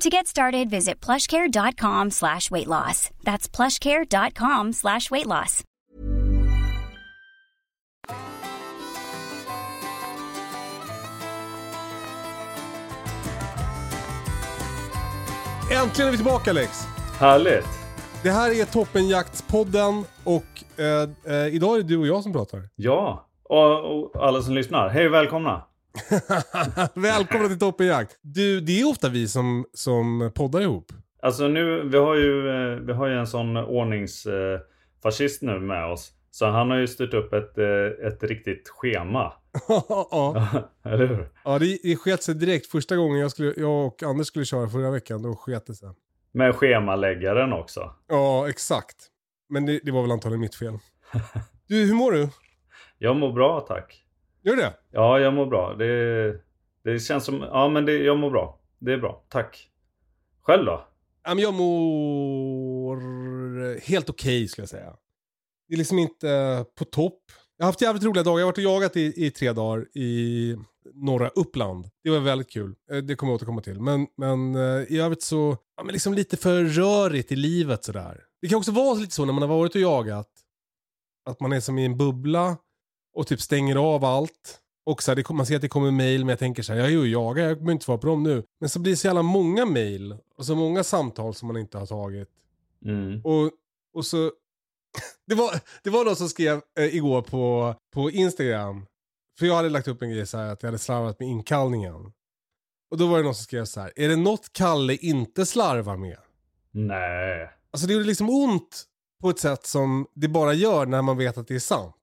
To get started, visit plushcare.com slash weight loss. That's plushcare.com slash weight loss. Äntligen är vi tillbaka Alex! Härligt! Det här är Toppenjaktspodden och eh, eh, idag är det du och jag som pratar. Ja, och, och alla som lyssnar, hej och välkomna! Välkomna till Toppenjakt! Du, det är ofta vi som, som poddar ihop. Alltså nu, vi har ju, eh, vi har ju en sån ordningsfascist nu med oss. Så han har ju styrt upp ett, eh, ett riktigt schema. ja, Eller hur? ja det, det sket sig direkt. Första gången jag, skulle, jag och Anders skulle köra förra veckan, då sket det sig. Med schemaläggaren också. Ja, exakt. Men det, det var väl antagligen mitt fel. Du, hur mår du? Jag mår bra tack. Gör det? Ja, jag mår bra. Det, det känns som, ja men det, jag mår bra. Det är bra, tack. Själv då? Ja, men jag mår helt okej skulle jag säga. Det är liksom inte på topp. Jag har haft jävligt roliga dagar. Jag har varit och jagat i, i tre dagar i norra Uppland. Det var väldigt kul. Eh, Det kommer jag återkomma till. Men, men eh, i övrigt så, ja, men liksom lite för rörigt i livet sådär. Det kan också vara lite så när man har varit och jagat. Att man är som i en bubbla och typ stänger av allt. Och så här, det, man ser att det kommer mail men jag tänker så här, jag är ju jagar, jag behöver inte svara på dem nu. Men så blir det så jävla många mail och så många samtal som man inte har tagit. Mm. Och, och så... Det var, det var någon som skrev eh, igår på, på Instagram. För jag hade lagt upp en grej så här att jag hade slarvat med inkallningen. Och då var det någon som skrev så här. Är det något Kalle inte slarvar med? Nej. Alltså det gjorde liksom ont på ett sätt som det bara gör när man vet att det är sant.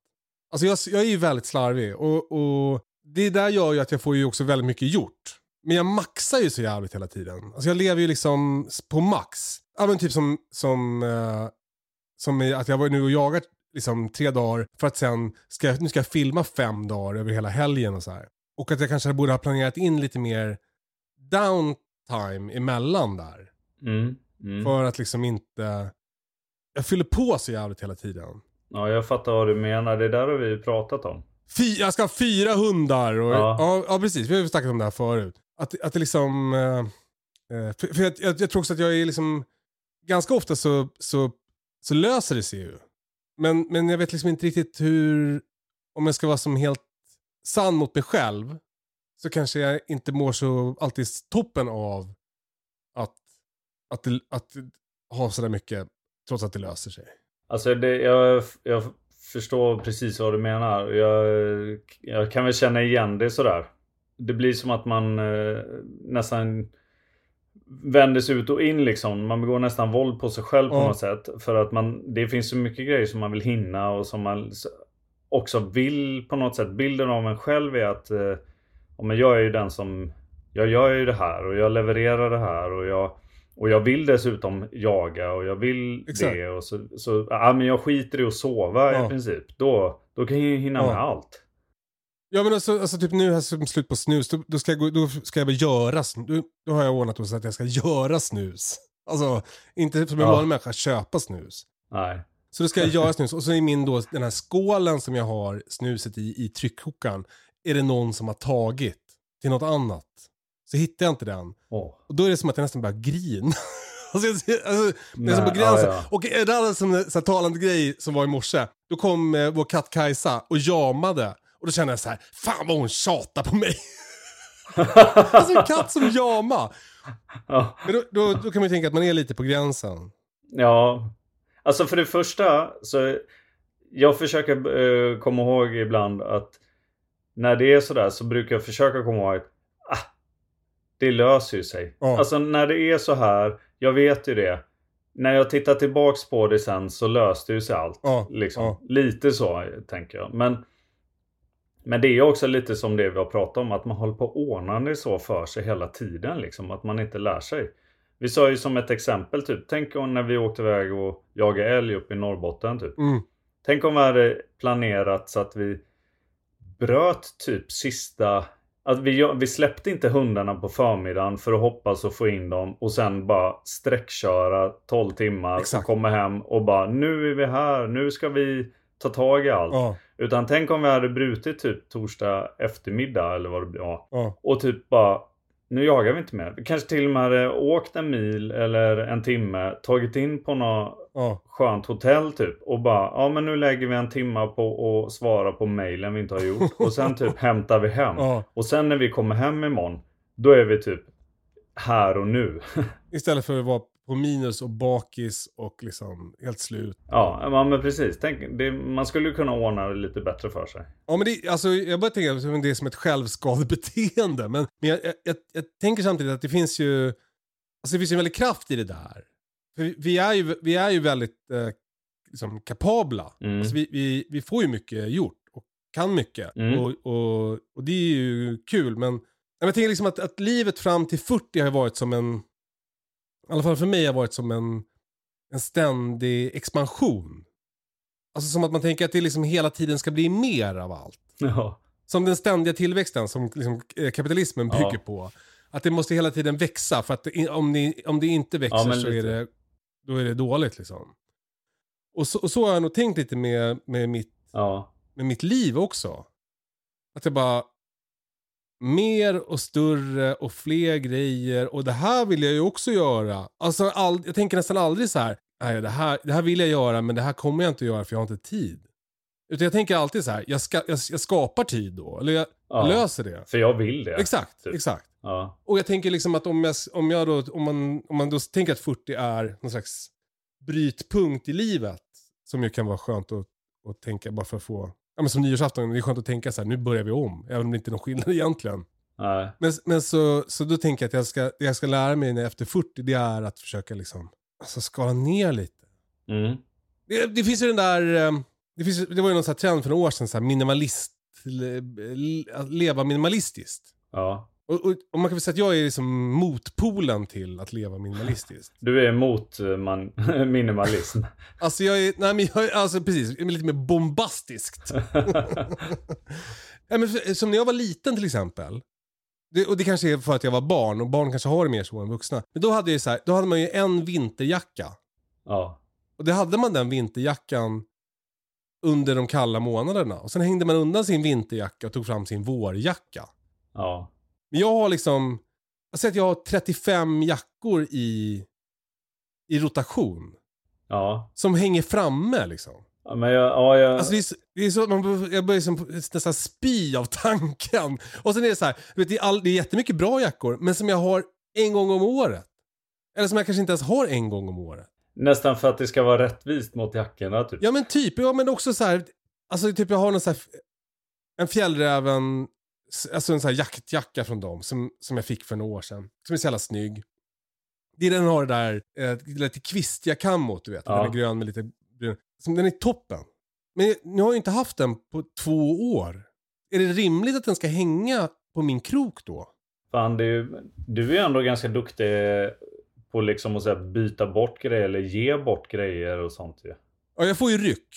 Alltså jag, jag är ju väldigt slarvig och, och det där gör ju att jag får ju också väldigt mycket gjort. Men jag maxar ju så jävligt hela tiden. Alltså jag lever ju liksom på max. Ja men typ som, som, eh, som i att jag var nu och jagat liksom tre dagar för att sen, ska, jag- nu ska jag filma fem dagar över hela helgen och så här. Och att jag kanske borde ha planerat in lite mer downtime emellan där. Mm. Mm. För att liksom inte... Jag fyller på så jävligt hela tiden. Ja, jag fattar vad du menar. Det där har vi ju pratat om. Fy, jag ska ha fyra hundar och... Ja. Ja, ja, precis. Vi har ju snackat om det här förut. Att, att det liksom... eh, eh, för för jag, jag, jag tror också att jag är liksom... Ganska ofta så, så, så löser det sig ju. Men, men jag vet liksom inte riktigt hur... Om jag ska vara som helt sann mot mig själv. Så kanske jag inte mår så alltid toppen av att, att, att ha sådär mycket trots att det löser sig. Alltså det, jag, jag förstår precis vad du menar. Jag, jag kan väl känna igen det sådär. Det blir som att man eh, nästan vänder sig ut och in liksom. Man begår nästan våld på sig själv på Ja. något sätt. För att man, det finns så mycket grejer som man vill hinna och som man också vill på något sätt. Bilden av en själv är att eh, men jag är ju den som jag gör ju det här och jag levererar det här och jag och jag vill dessutom jaga och jag vill Exakt. det och så, så ja, men jag skiter i att sova Ja. i princip. Då, då kan jag ju hinna Ja. med allt. Ja men alltså, alltså typ nu här som slut på snus, då, då, ska jag gå, då ska jag göra snus. Då, då har jag ordnat så att jag ska göra snus. Alltså, inte som en Ja. vanlig människa köpa snus. Nej. Så då ska jag göra snus och så är min då, den här skålen som jag har snuset i, i tryckkokaren, är det någon som har tagit till något annat. Så hittar jag inte den. Åh. Och då är det som att jag nästan börjar grina. alltså, alltså, det är som på gränsen. ja, ja. Och en annan som, så här, talande grej som var i morse, då kom eh, vår katt Kajsa och jamade. Och då kände jag så här, fan vad hon tjatar på mig. alltså en katt som jamar. Ja. Men då, då, då kan man ju tänka att man är lite på gränsen. Ja, alltså för det första så jag försöker uh, komma ihåg ibland att när det är sådär så brukar jag försöka komma ihåg att ah, det löser ju sig. Ja. Alltså när det är så här, jag vet ju det. När jag tittar tillbaks på det sen så löste ju sig allt. Ja, Liksom. ja. Lite så tänker jag. Men, men det är också lite som det vi har pratat om. Att man håller på att ordna det så för sig hela tiden. Liksom, att man inte lär sig. Vi sa ju som ett exempel typ. Tänk om när vi åkte iväg och jagade älg uppe i Norrbotten. Typ. Mm. Tänk om vi hade planerat så att vi bröt typ sista... Att vi, vi släppte inte hundarna på förmiddagen för att hoppas och få in dem och sen bara sträckköra 12 timmar Exakt. och komma hem och bara nu är vi här, nu ska vi ta tag i allt. Ja, Utan tänk om vi hade brutit typ torsdag eftermiddag eller vad det blir. Ja. ja, Och typ bara nu jagar vi inte mer. Vi kanske till och med hade åkt en mil eller en timme, tagit in på något ja. skönt hotell typ och bara ja men nu lägger vi en timma på att svara på mejlen vi inte har gjort och sen typ hämtar vi hem. ja. Och sen när vi kommer hem imorgon då är vi typ här och nu. Istället för att vara på minus och bakis och liksom helt slut. ja ja, men precis. Tänk, det, man skulle ju kunna ordna det lite bättre för sig. Ja men det, alltså, jag bara tänker att det är som ett självskadebeteende. Men, men jag, jag, jag, jag tänker samtidigt att det finns ju, alltså det finns ju en väldig kraft i det där. För vi, är, ju, vi är ju väldigt eh, liksom, kapabla. Mm. Alltså vi, vi, vi får ju mycket gjort och kan mycket. Mm. Och, och, och det är ju kul. Men jag tänker liksom att, att livet fram till 40 har varit som en, i alla fall för mig har varit som en, en ständig expansion. Alltså som att man tänker att det liksom hela tiden ska bli mer av allt. Ja. Som den ständiga tillväxten som liksom, eh, kapitalismen Ja. bygger på. Att det måste hela tiden växa för att det, om, det, om det inte växer Ja, så är lite. det, då är det dåligt liksom. Och så, och så har jag nog tänkt lite med, med, mitt, Ja. med mitt liv också. Att det bara, mer och större och fler grejer och det här vill jag ju också göra. Alltså all, jag tänker nästan aldrig så här, nej det här, det här vill jag göra men det här kommer jag inte att göra för jag har inte tid. Utan jag tänker alltid så här, jag, ska, jag, jag skapar tid då. Eller jag Ja. löser det. För jag vill det. Exakt, typ. exakt. Ja. Och jag tänker liksom att om, jag, om, jag då, om, man, om man då tänker att 40 är någon slags brytpunkt i livet. Som ju kan vara skönt att, att tänka bara för att få, ja men som nyårsafton, det är skönt att tänka så här, nu börjar vi om. Även om det inte är någon skillnad egentligen. Nej. Men, men så, så då tänker jag att jag ska, det jag ska lära mig när efter 40, det är att försöka liksom, alltså skala ner lite. Mm. Det, det finns ju den där, eh, det, finns, det var ju någon sån här trend för några år sedan, så här minimalist, leva minimalistiskt. Ja. Och, och, och man kan väl säga att jag är liksom motpolen till att leva minimalistiskt. Du är emot eh, man, minimalism. Alltså jag är, nej men jag är, alltså precis, lite mer bombastiskt. nej, men för, som när jag var liten till exempel. Det, och det kanske är för att jag var barn och barn kanske har det mer så än vuxna. Men då hade, jag så här, då hade man ju en vinterjacka. ja. Och det hade man den vinterjackan under de kalla månaderna. Och sen hängde man undan sin vinterjacka och tog fram sin vårjacka. Ja. Men jag har liksom, jag säger att jag har 35 jackor i, i rotation. Ja. Som hänger framme liksom. Ja, Men jag, ja, jag, Alltså det är så, det är så man, jag börjar liksom nästan spy av tanken. Och sen är det så här, vet, det, är all, det är jättemycket bra jackor, men som jag har en gång om året. Eller som jag kanske inte ens har en gång om året. nästan för att det ska vara rättvist mot jackorna typ. Ja men typ, ja men också så här, alltså typ jag har någon så här, en fjällräven, alltså en så här jaktjacka från dem som, som jag fick för några år sedan. Som är så jävla snygg. Det är den har det där eh, lite kvistiga kammot, du vet. Ja. Den är grön med lite brun. Som den är toppen. Men nu har jag inte haft den på två år. Är det rimligt att den ska hänga på min krok då? Fan, ju, du är ju ändå ganska duktig på liksom att så byta bort grejer eller ge bort grejer och sånt ju. Ja, jag får ju ryck.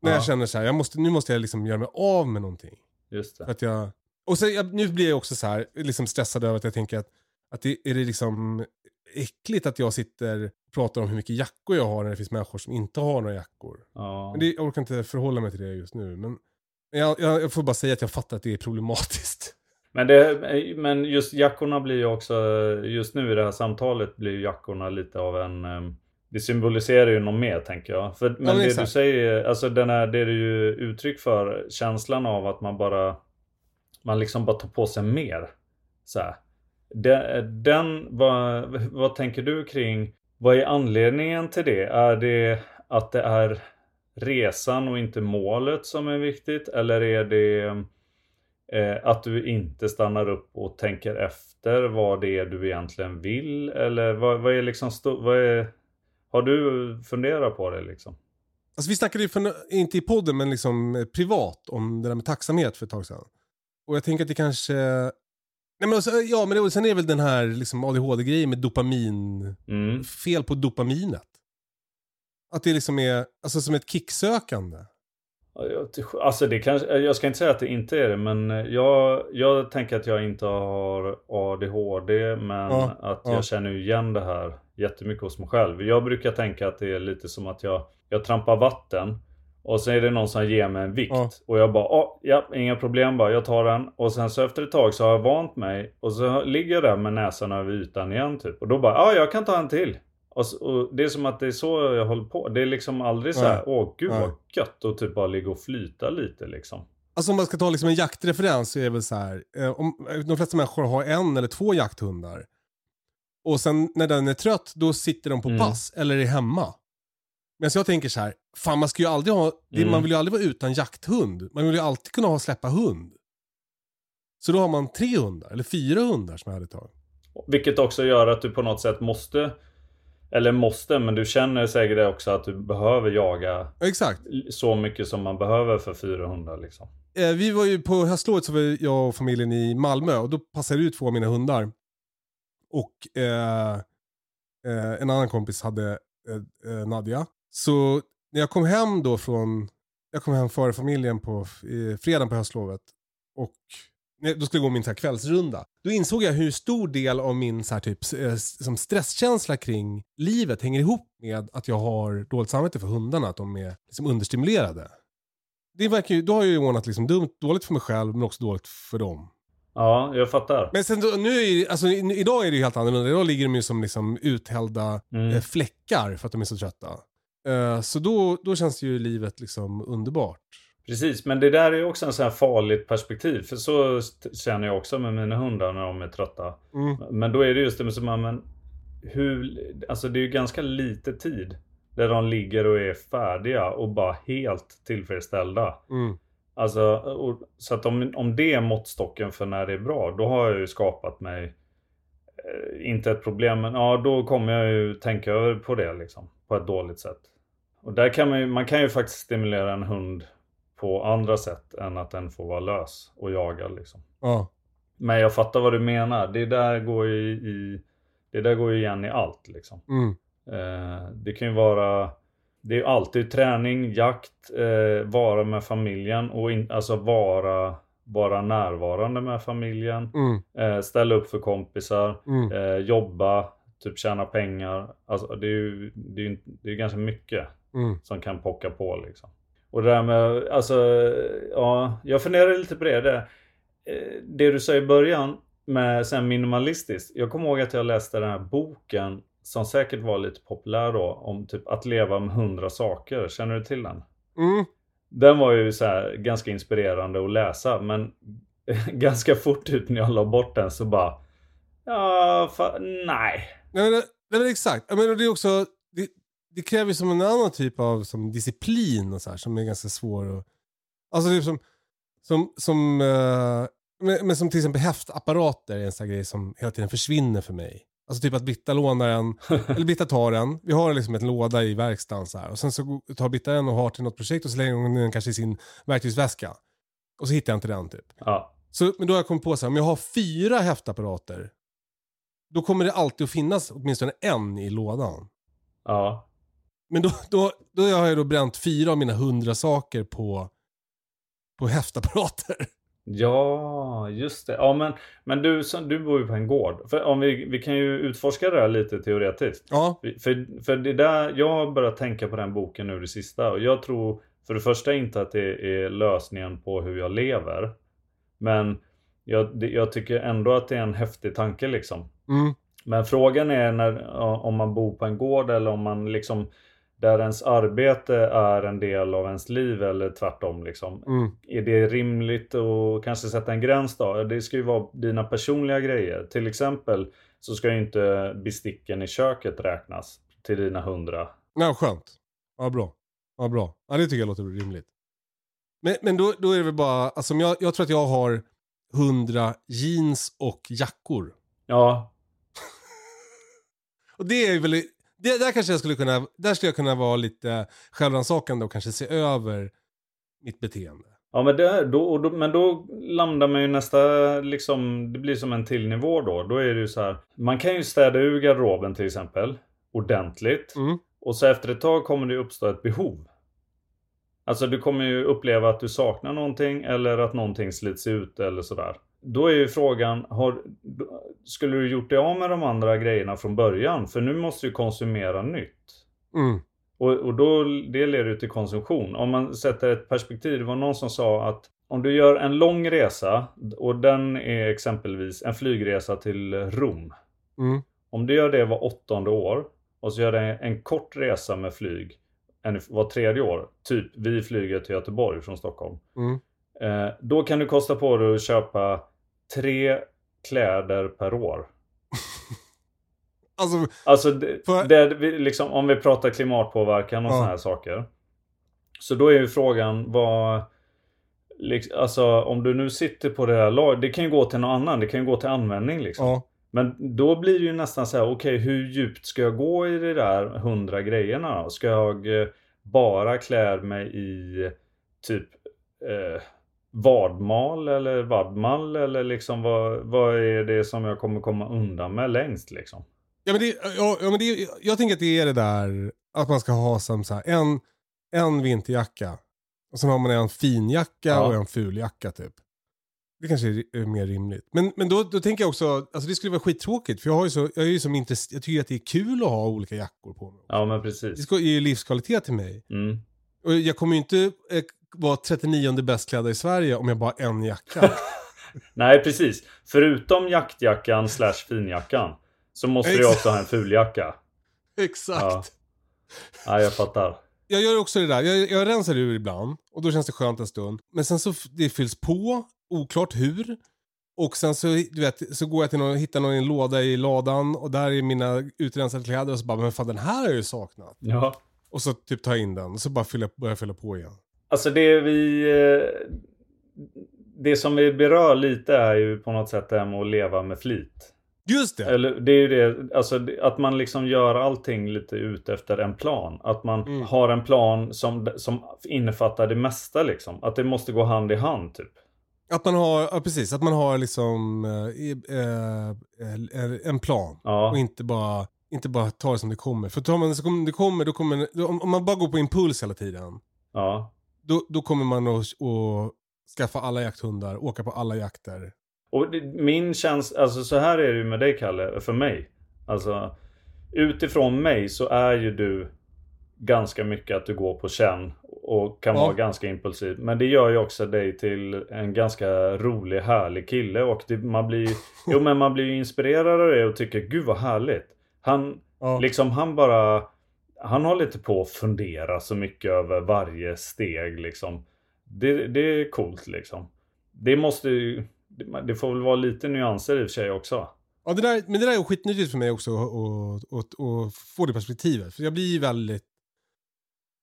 När Ja. jag känner så här, jag måste, nu måste jag liksom göra mig av med någonting. Just För det. att jag, och så, jag, nu blir jag också så här, liksom stressad över att jag tänker att, att det, är det liksom äckligt att jag sitter och pratar om hur mycket jackor jag har när det finns människor som inte har några jackor. Ja. Men det, jag orkar inte förhålla mig till det just nu. Men jag, jag, jag får bara säga att jag fattar att det är problematiskt. Men, det, men just jackorna blir ju också, just nu i det här samtalet blir jackorna lite av en em, det symboliserar ju något mer tänker jag. För, men men det du exakt. säger, alltså den är, det är ju uttryck för känslan av att man bara Man liksom bara tar på sig mer. Så här. Den, den vad, vad tänker du kring Vad är anledningen till det? Är det att det är resan och inte målet som är viktigt? Eller är det eh, att du inte stannar upp och tänker efter vad det är du egentligen vill? Eller vad, vad är liksom, vad är, har du funderat på det liksom? Alltså vi snackade ju, för, inte i podden, men liksom privat om det där med tacksamhet för ett tag sedan. Och jag tänker att det kanske... Nej men alltså, ja, men det, sen är det väl den här liksom ADHD-grejen med dopamin. Mm. Fel på dopaminet. Att det liksom är alltså, som ett kicksökande. Alltså det kanske, jag ska inte säga att det inte är det men jag, jag tänker att jag inte har ADHD men Ja, att ja. jag känner igen det här jättemycket hos mig själv. Jag brukar tänka att det är lite som att jag, jag trampar vatten och så är det någon som ger mig en vikt Ja. och jag bara oh, ja, inga problem bara, jag tar den och sen så efter ett tag så har jag vant mig och så ligger jag där med näsan över ytan igen typ och då bara ja, jag kan ta en till. Och, så, och det är som att det är så jag håller på. Det är liksom aldrig så här, Nej. åh gud Nej. vad gött och typ bara ligga och flyta lite liksom. Alltså om man ska ta liksom en jaktreferens så är det väl så här. Eh, om, de flesta människor har en eller två jakthundar. Och sen när den är trött då sitter de på Mm. pass eller är hemma. Men så jag tänker så här, fan man ska ju aldrig ha, Mm. man vill ju aldrig vara utan jakthund. Man vill ju alltid kunna ha släppa hund. Så då har man tre hundar, eller fyra hundar som jag hade tagit. Vilket också gör att du på något sätt måste Eller måste, men du känner säkert det också att du behöver jaga Ja, Exakt. så mycket som man behöver för 400 liksom. Eh, vi var ju på höstlovet så var jag och familjen i Malmö och då passade ut två av mina hundar. Och eh, eh, en annan kompis hade eh, eh Nadja. Så när jag kom hem då från, jag kom hem före familjen på eh, fredagen på höstlovet. Och då skulle jag gå min så här kvällsrunda. Då insåg jag hur stor del av min så här, typ, eh, som stresskänsla kring livet hänger ihop med att jag har dåligt samvete för hundarna. Att de är liksom understimulerade. Det verkar ju, då har jag ju ordnat liksom dumt, dåligt för mig själv men också dåligt för dem. Ja, jag fattar. Men sen då, nu alltså, idag är det ju helt annorlunda. Idag ligger de ju som liksom uthällda Mm. eh, fläckar för att de är så trötta. Eh, så då, då känns ju livet liksom underbart. Precis, men det där är ju också en sån här farligt perspektiv. För så känner jag också med mina hundar när de är trötta. Mm. Men då är det just det med som, men hur, alltså det är ju ganska lite tid. Där de ligger och är färdiga och bara helt tillfredsställda. Mm. Alltså, och, så att om, om det är måttstocken för när det är bra, då har jag ju skapat mig eh, inte ett problem, men ja, då kommer jag ju tänka över på det liksom. På ett dåligt sätt. Och där kan man ju, man kan ju faktiskt stimulera en hund på andra sätt än att den får vara lös och jaga liksom. Ja. Men jag fattar vad du menar. Det där går ju i, det där går ju igen i allt liksom. Mm. Eh, det kan ju vara Det är ju alltid träning, jakt, eh, vara med familjen och in, alltså vara, vara närvarande med familjen. Mm. Eh, ställa upp för kompisar, Mm. eh, jobba, typ tjäna pengar. Alltså det är ju det är, det är ganska mycket Mm. som kan pocka på liksom. Och det där med, alltså, ja, jag funderar lite på det. Det, eh, det du sa i början med sen minimalistiskt. Jag kommer ihåg att jag läste den här boken som säkert var lite populär då om typ att leva med hundra saker. Känner du till den? Mm. Den var ju så här ganska inspirerande att läsa men ganska fort ut när jag la bort den så bara Ja, fa- nej. Nej, nej men exakt. Jag menar, det är också, det, det kräver ju som en annan typ av som disciplin och så här, som är ganska svår att... Alltså det är som, som, som, eh, men, men som till exempel häftapparater är en sån grej som hela tiden försvinner för mig. Alltså typ att Britta lånar en, eller Britta tar den. Vi har liksom en låda i verkstaden så här. Och sen så tar Britta den och har till något projekt och så lägger hon den kanske i sin verktygsväska. Och så hittar jag inte den typ. Ja, Så, men då har jag kommit på så här, om jag har fyra häftapparater, då kommer det alltid att finnas åtminstone en i lådan. ja. Men då, då, då har jag då bränt fyra av mina hundra saker på, på häftapparater. Ja, just det. Ja, men, men du, du bor ju på en gård. För om vi, vi kan ju utforska det här lite teoretiskt. Ja, För, för det där, jag har börjat tänka på den boken nu det sista. Och jag tror för det första inte att det är lösningen på hur jag lever. Men jag, jag tycker ändå att det är en häftig tanke liksom. mm, Men frågan är när, om man bor på en gård eller om man liksom där ens arbete är en del av ens liv eller tvärtom liksom. mm, Är det rimligt att kanske sätta en gräns då? Det ska ju vara dina personliga grejer. Till exempel så ska ju inte besticken i köket räknas till dina hundra. ja, skönt. Ja, bra. Ja, bra. Ja, det tycker jag låter rimligt. Men, men då, då är det väl bara, alltså jag, jag tror att jag har 100 jeans och jackor. Ja, Och det är väl, det, där kanske jag skulle kunna, där skulle jag kunna vara lite självrannsakande och kanske se över mitt beteende. Ja men, det, då, då, men då landar man ju nästa, liksom, det blir som en till nivå då. Då är det ju så här, man kan ju städa ur garderoben till exempel, ordentligt. Mm. Och så efter ett tag kommer det uppstå ett behov. Alltså du kommer ju uppleva att du saknar någonting eller att någonting slits ut eller sådär. Då är ju frågan, har, skulle du gjort dig av med de andra grejerna från början? För nu måste du konsumera nytt. Mm. Och, och då, det leder ju till konsumtion. Om man sätter ett perspektiv, det var någon som sa att om du gör en lång resa och den är exempelvis en flygresa till Rom. Mm. Om du gör det var åttonde år och så gör du en kort resa med flyg en, var tredje år. Typ vi flyger till Göteborg från Stockholm. Mm. Eh, då kan du kosta på dig att köpa tre kläder per år. Alltså, Alltså det, För- det, liksom, om vi pratar klimatpåverkan och Ja. såna här saker. Så då är ju frågan vad... Liksom, alltså om du nu sitter på det här laget. Det kan ju gå till någon annan. Det kan ju gå till användning liksom. ja. Men då blir det ju nästan så här, okej hur djupt ska jag gå i de där hundra grejerna då? Ska jag eh, bara klä mig i typ eh, vadmal eller vadmal eller liksom vad, vad är det som jag kommer komma undan med längst liksom? Ja, men det, ja, ja, men det, jag tänker att det är det där att man ska ha som så här, en, en vinterjacka. Och sen har man en finjacka Ja. och en fuljacka typ. Det kanske är mer rimligt. Men, men då, då tänker jag också, alltså det skulle vara skittråkigt. För jag, har ju så, jag, är ju som intress- jag tycker att det är kul att ha olika jackor på mig. Ja men Det precis. ska, är ju livskvalitet till mig. Mm. Jag kommer ju inte eh, vara 39 bäst klädda i Sverige om jag bara har en jacka. Nej precis. Förutom jaktjackan slash finjackan. Så måste du också ha en fuljacka. Exakt. Ja. Ja jag fattar. Jag gör också det där. Jag, jag rensar ur ibland och då känns det skönt en stund. Men sen så det fylls på, oklart hur. Och sen så, du vet, så går jag till någon, hittar någon i en låda i ladan och där är mina utrensade kläder och så bara, men fan den här har jag ju saknat. Ja. Och så typ jag in den och så bara fyller, börjar jag fylla på igen. Alltså det vi... eh, Det som vi berör lite är ju på något sätt det här med att leva med flit. Just det! Eller det är ju det, alltså att man liksom gör allting lite ut efter en plan. Att man Mm. har en plan som, som innefattar det mesta liksom. Att det måste gå hand i hand typ. Att man har, ja, precis, att man har liksom eh, eh, eh, en plan. Och Ja, inte bara, inte bara tar det som det kommer. För tar man det som det kommer, då kommer då, om, om man bara går på impuls hela tiden. ja. Då, då kommer man att, skaffa alla jakthundar, åka på alla jakter. Och det, min känsla, alltså så här är det ju med dig Kalle, för mig. Alltså utifrån mig så är ju du ganska mycket att du går på känn och kan Ja. vara ganska impulsiv. Men det gör ju också dig till en ganska rolig, härlig kille och det, man blir Jo men man blir ju inspirerad av det och tycker gud vad härligt. Han, Ja. liksom han bara Han håller inte på att fundera så mycket över varje steg liksom. Det, det är coolt liksom. Det måste ju det- får väl vara lite nyanser i och för sig också. Ja, det där, men det där är skitnyttigt för mig också att få det perspektivet. För jag blir väldigt...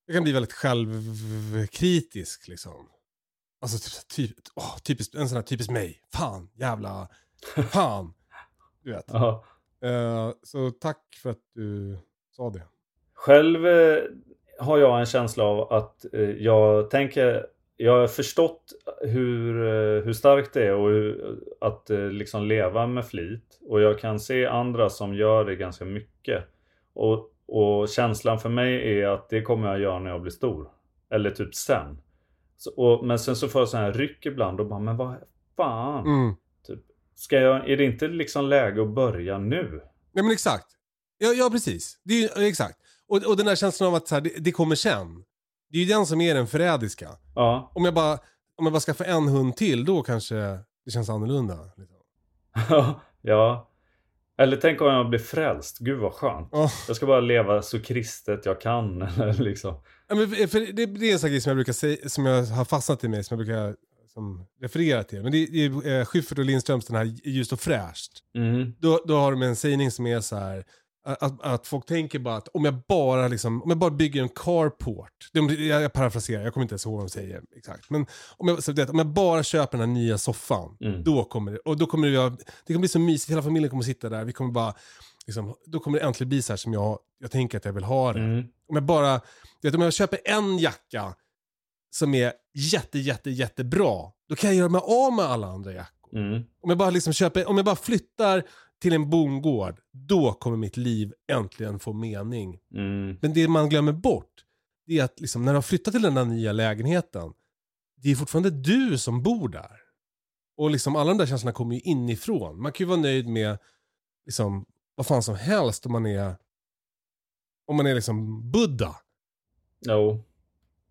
Jag kan bli väldigt självkritisk liksom. Alltså typ, typ, åh, typiskt, en sån här typiskt mig. Fan, jävla, fan. Du vet. Ja. Eh, så tack för att du sa det. Själv eh, har jag en känsla av att eh, jag tänker jag har förstått hur, hur starkt det är och hur, att liksom leva med flit. Och jag kan se andra som gör det ganska mycket. Och, och känslan för mig är att det kommer jag göra när jag blir stor. Eller typ sen. Så, och, men sen så får jag så här ryck ibland och bara, men vad fan. Mm. Ska jag, är det inte liksom läge att börja nu? Ja men exakt. Ja, ja precis. Det är exakt. Och, och den där känslan av att så här, det, det kommer sen. Det är ju den som är den förrädiska. Ja. Om jag bara, om jag bara skaffar en hund till, då kanske det känns annorlunda. Liksom. ja. Eller tänk om jag blir frälst. Gud vad skönt. Ja. Jag ska bara leva så kristet jag kan. Eller liksom. Ja, men för, det, det är en sån grej som jag brukar säga, som jag har fastnat i mig, som jag brukar som referera till. Men det, det är eh, Schyffert och Lindströms den här Ljust och fräscht. Mm. Då, då har de en sägning som är så här. Att, att folk tänker bara att om jag bara, liksom, om jag bara bygger en carport. De, jag, jag parafraserar, jag kommer inte ens ihåg vad de säger exakt. Men om jag, så det, om jag bara köper den här nya soffan, Mm. då kommer det, och då kommer det, det kommer bli så mysigt, hela familjen kommer sitta där, vi kommer bara, liksom, då kommer det äntligen bli så här som jag, jag tänker att jag vill ha det. Mm. Om jag bara, vet, om jag köper en jacka som är jätte, jätte, jättebra, då kan jag göra mig av med alla andra jackor. Mm. Om jag bara liksom köper, om jag bara flyttar till en bondgård, då kommer mitt liv äntligen få mening. Mm. Men det man glömmer bort, det är att liksom, när du har flyttat till den där nya lägenheten, det är fortfarande du som bor där. Och liksom alla de där känslorna kommer ju inifrån. Man kan ju vara nöjd med liksom, vad fan som helst om man är, om man är liksom Buddha. Jo,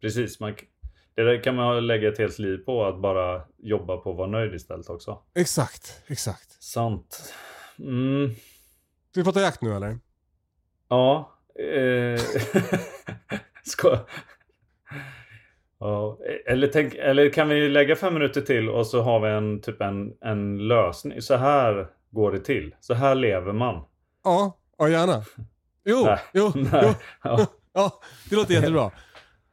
precis. Man, det där kan man lägga ett helt liv på, att bara jobba på att vara nöjd istället också. Exakt, exakt. Sant. Mm. Ska vi prata jakt nu eller? Ja. Eh, ska... Ja, eller, tänk, eller kan vi lägga fem minuter till och så har vi en, typ en, en lösning. Så här går det till. Så här lever man. Ja, ja gärna. Jo, Nej. jo, Nej. jo. Ja. Ja, det låter jättebra.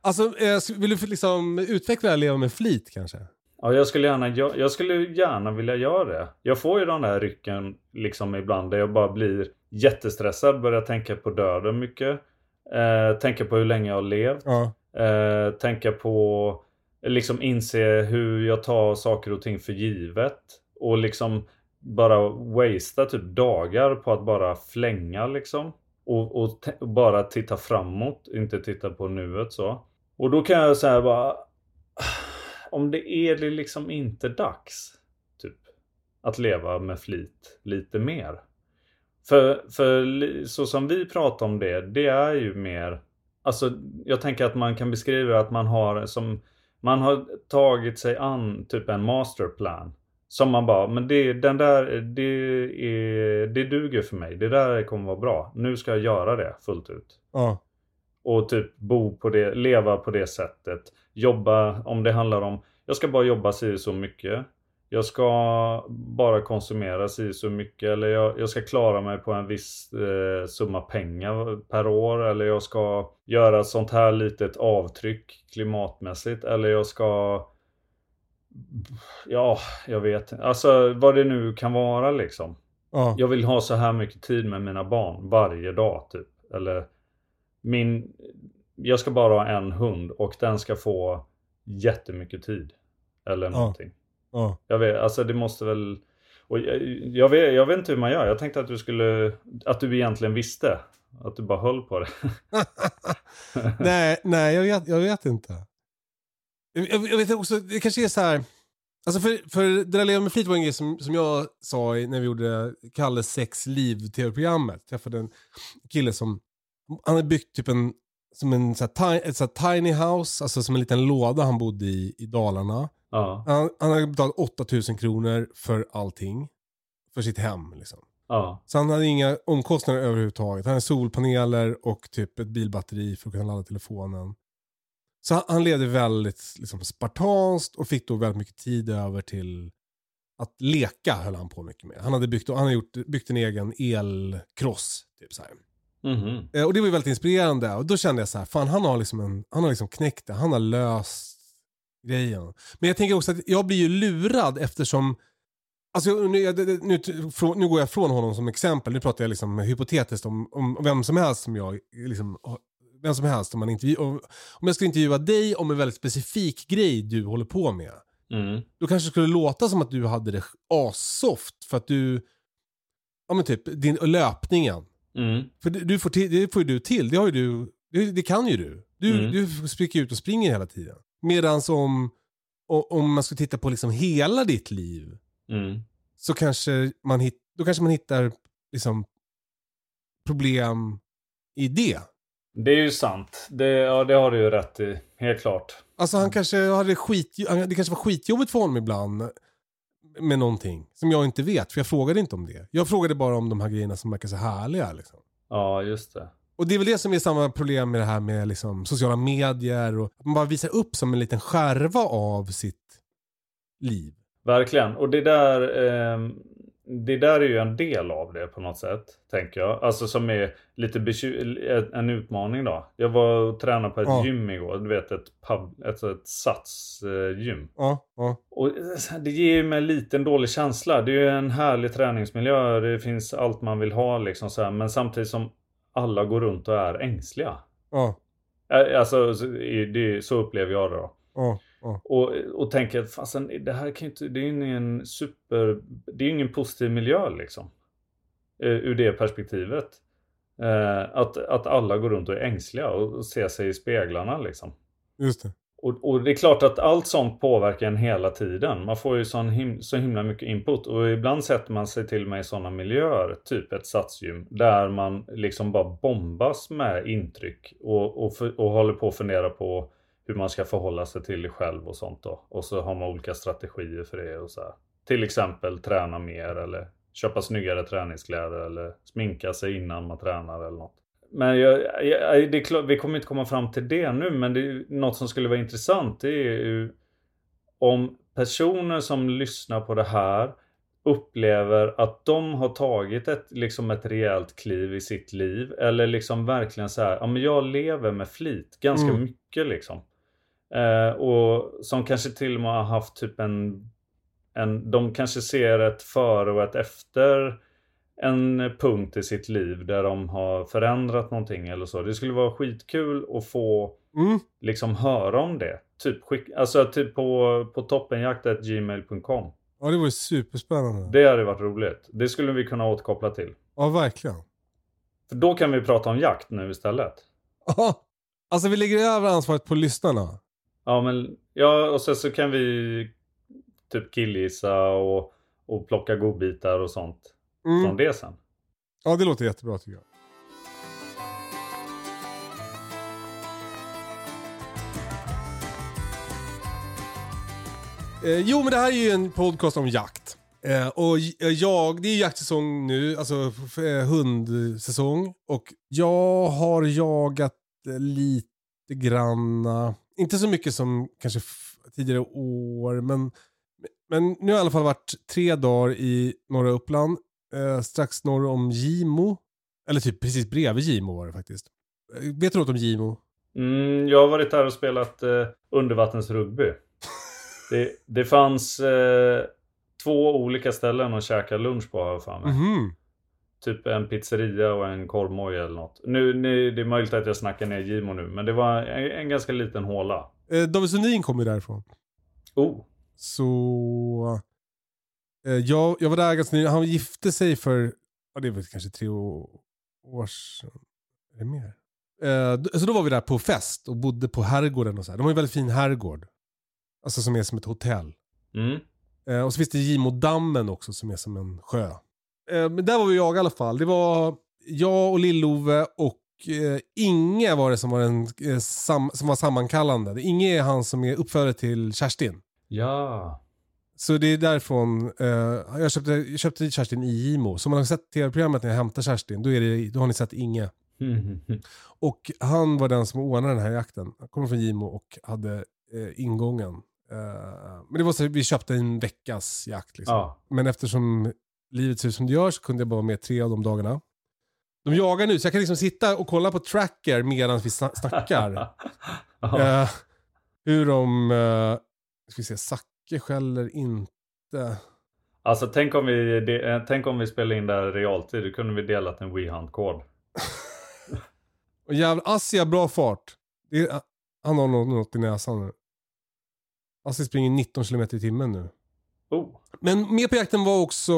Alltså, eh, vill du liksom utveckla Leva med flit kanske? Ja, jag skulle, gärna, jag, jag skulle gärna vilja göra det. Jag får ju den där rycken liksom ibland där jag bara blir jättestressad. Börjar tänka på döden mycket. Eh, tänka på hur länge jag har levt. Ja. Eh, tänka på, liksom inse hur jag tar saker och ting för givet. Och liksom bara wastea typ dagar på att bara flänga liksom. Och, och, och bara titta framåt, inte titta på nuet så. Och då kan jag säga bara om det är det liksom inte dags typ att leva med flit lite mer. För, för så som vi pratar om det, det är ju mer Alltså jag tänker att man kan beskriva att man har som Man har tagit sig an typ en masterplan som man bara, men det, den där, det, är, det duger för mig. Det där kommer vara bra. Nu ska jag göra det fullt ut. Ja. Och typ bo på det, leva på det sättet. Jobba, om det handlar om, jag ska bara jobba si så mycket. Jag ska bara konsumera si så mycket. Eller jag, jag ska klara mig på en viss eh, summa pengar per år. Eller jag ska göra sånt här litet avtryck klimatmässigt. Eller jag ska Ja, jag vet Alltså vad det nu kan vara liksom. Ja. Jag vill ha så här mycket tid med mina barn varje dag typ. Eller min... Jag ska bara ha en hund och den ska få jättemycket tid. Eller Ja. någonting. ja. Jag vet, alltså det måste väl... Och jag, jag, vet, jag vet inte hur man gör. Jag tänkte att du skulle... Att du egentligen visste. Att du bara höll på det. nej, nej jag, vet, jag vet inte. Jag, jag, vet också, det kanske är så här. Alltså för, för det där Leva med flit var en grej som, som jag sa när vi gjorde Kalles sex liv tv-programmet. Jag träffade en kille som, han hade byggt typ en, som en så här, så här tiny house, alltså som en liten låda han bodde i, i Dalarna. Ja, Han, han hade betalat 8000 kronor för allting. För sitt hem liksom. ja, Så han hade inga omkostnader överhuvudtaget. Han hade solpaneler och typ ett bilbatteri för att kunna ladda telefonen. Så han, han levde väldigt liksom, spartanskt och fick då väldigt mycket tid över till att leka höll han på mycket med. Han hade byggt, han hade gjort, byggt en egen elkross. Typ så här. mhm, Eh, Och det var ju väldigt inspirerande. Och då kände jag så här, fan han har liksom, en, han har liksom knäckt det. Han har löst grejen. Men jag tänker också att jag blir ju lurad eftersom Alltså nu, nu, nu går jag från honom som exempel. Nu pratar jag liksom hypotetiskt om, om vem som helst som jag liksom, vem som helst om man om, om jag skulle intervjua dig om en väldigt specifik grej du håller på med. mm, Då kanske det skulle låta som att du hade det assoft för att du, ja men typ din löpningen. mm, För det, du får till, det får ju du till, det, har ju du, det, det kan ju du. Du, Mm. du spricker ut och springer hela tiden. Medan om, om man skulle titta på liksom hela ditt liv mm. så kanske man, hit, då kanske man hittar liksom problem i det. Det är ju sant. Det, ja, det har du ju rätt i. Helt klart. Alltså han kanske hade skit, det kanske var skitjobbigt för honom ibland med någonting som jag inte vet, för jag frågade inte om det. Jag frågade bara om de här grejerna som verkar så härliga. Liksom. Ja, just det. Och det är väl det som är samma problem med det här med liksom sociala medier och man bara visar upp som en liten skärva av sitt liv. Verkligen. Och det där... ehm, det där är ju en del av det på något sätt. Tänker jag. Alltså som är lite en utmaning då. Jag var och tränade på ett Ja. gym igår. Du vet ett, pub, ett, ett satsgym. Ja, ja. Och det ger ju mig lite en dålig känsla. Det är ju en härlig träningsmiljö. Det finns allt man vill ha liksom så här. Men samtidigt som alla går runt och är ängsliga. Ja, Ä- Alltså så- det, så upplever jag det då. ja, ja. Och, och tänker att fasen, det här kan inte, det är ju ingen super, det är ingen positiv miljö liksom. Eh, Ur det perspektivet. Eh, att, att alla går runt och är ängsliga och, och ser sig i speglarna liksom. Just det. Och, och det är klart att allt sånt påverkar en hela tiden. Man får ju sån him så himla mycket input och ibland sätter man sig till och med i sådana miljöer, typ ett satsgym, där man liksom bara bombas med intryck och, och, för, och håller på att fundera på hur man ska förhålla sig till det själv och sånt då. Och så har man olika strategier för det och så här. Till exempel träna mer eller köpa snyggare träningskläder eller sminka sig innan man tränar eller något. Men jag, jag, det är klart, vi kommer inte komma fram till det nu, men det är något som skulle vara intressant. Det är ju om personer som lyssnar på det här upplever att de har tagit ett, liksom ett rejält kliv i sitt liv. Eller liksom verkligen så här, ja men jag lever med flit ganska Mm. mycket liksom. Eh, och som kanske till och med har haft typ en, en, de kanske ser ett före och ett efter en punkt i sitt liv där de har förändrat någonting eller så. Det skulle vara skitkul att få Mm. liksom höra om det. Typ, skick, alltså typ på, på toppenjakt.gmail.com. Ja, det var ju superspännande. Det hade varit roligt. Det skulle vi kunna återkoppla till. Ja, verkligen. För då kan vi prata om jakt nu istället. Ja. Alltså vi lägger över ansvaret på lyssnarna. Ja, men ja, och sen så kan vi typ killgissa och, och plocka godbitar och sånt Mm. från det sen. Ja, det låter jättebra tycker jag. Eh, jo, men det här är ju en podcast om jakt. Eh, och eh, jag, det är jaktsäsong nu, alltså eh, hundsäsong. Och jag har jagat eh, lite granna, inte så mycket som kanske tidigare år, men, men nu har jag i alla fall varit tre dagar i norra Uppland eh, strax norr om Gimo. Eller typ precis bredvid Gimo var det faktiskt. Eh, Vet du något om Gimo? Mm, jag har varit där och spelat eh, undervattensrugby. Det, det fanns eh, två olika ställen att käka lunch på har jag för mig. Mhm. Typ en pizzeria och en korvmoj eller något. Nu, nu, det är möjligt att jag snackar ner Gimo nu, men det var en, en ganska liten håla. Eh, David Sundin kom ju därifrån. Oh, Så... Eh, jag, jag var där ganska nyligen. Han gifte sig för, ja det är väl kanske tre år sedan. Är det mer? Eh, så då var vi där på fest och bodde på herrgården och så här. De har ju en väldigt fin herrgård. Alltså som är som ett hotell. mm. Eh, och så finns det Gimodammen också som är som en sjö. Eh, men där var vi jag i alla fall. Det var jag och Lill-Ove och eh, Inge var det som var, en, eh, sam, som var sammankallande. Inge är han som är uppfödare till Kerstin. Ja. Så det är därifrån, eh, jag, köpte, jag köpte dit Kerstin i Gimo. Så om man har sett tv-programmet när jag hämtar Kerstin, då, är det, då har ni sett Inge. Och han var den som ordnade den här jakten. Han kommer från Gimo och hade eh, ingången. Eh, men det var så vi köpte en veckas jakt liksom. ja. Men eftersom livet ser ut som det gör så kunde jag bara vara med tre av de dagarna. De jagar nu så jag kan liksom sitta och kolla på tracker medan vi sna- snackar. Eh, hur de, uh, ska vi se, Zacke skäller inte. Alltså tänk om, vi, de, eh, tänk om vi spelar in det här i realtid. Då kunde vi delat en WeHunt-kod. Och jävla, Assi har bra fart. Är, han har något, något i näsan nu. Assi springer 19 km i timmen nu. Oh. Men med på jakten var också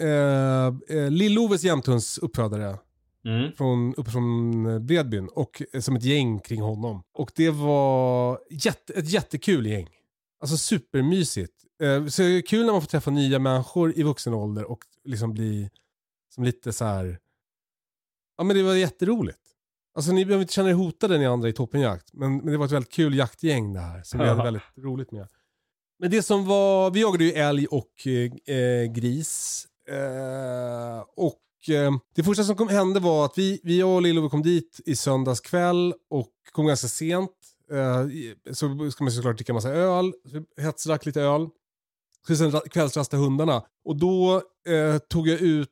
eh, eh, Lill-Oves jämthunds uppfödare. Mm. från, uppe från eh, Bredbyn och eh, som ett gäng kring honom. Och det var jätte, ett jättekul gäng. Alltså supermysigt. Eh, så det är kul när man får träffa nya människor i vuxen ålder och liksom bli som lite så här. Ja men det var jätteroligt. Alltså ni behöver inte känna er hotade ni andra i toppenjakt. Men, men det var ett väldigt kul jaktgäng det här. Som vi hade väldigt roligt med. Men det som var, vi jagade ju älg och eh, eh, gris. Eh, och eh, det första som kom, hände var att vi, vi jag och Lillove kom dit i söndags kväll och kom ganska sent. Eh, så ska man såklart dricka massa öl, så vi hetsdrack lite öl. Så sen kvällsrasta hundarna. Och då eh, tog jag ut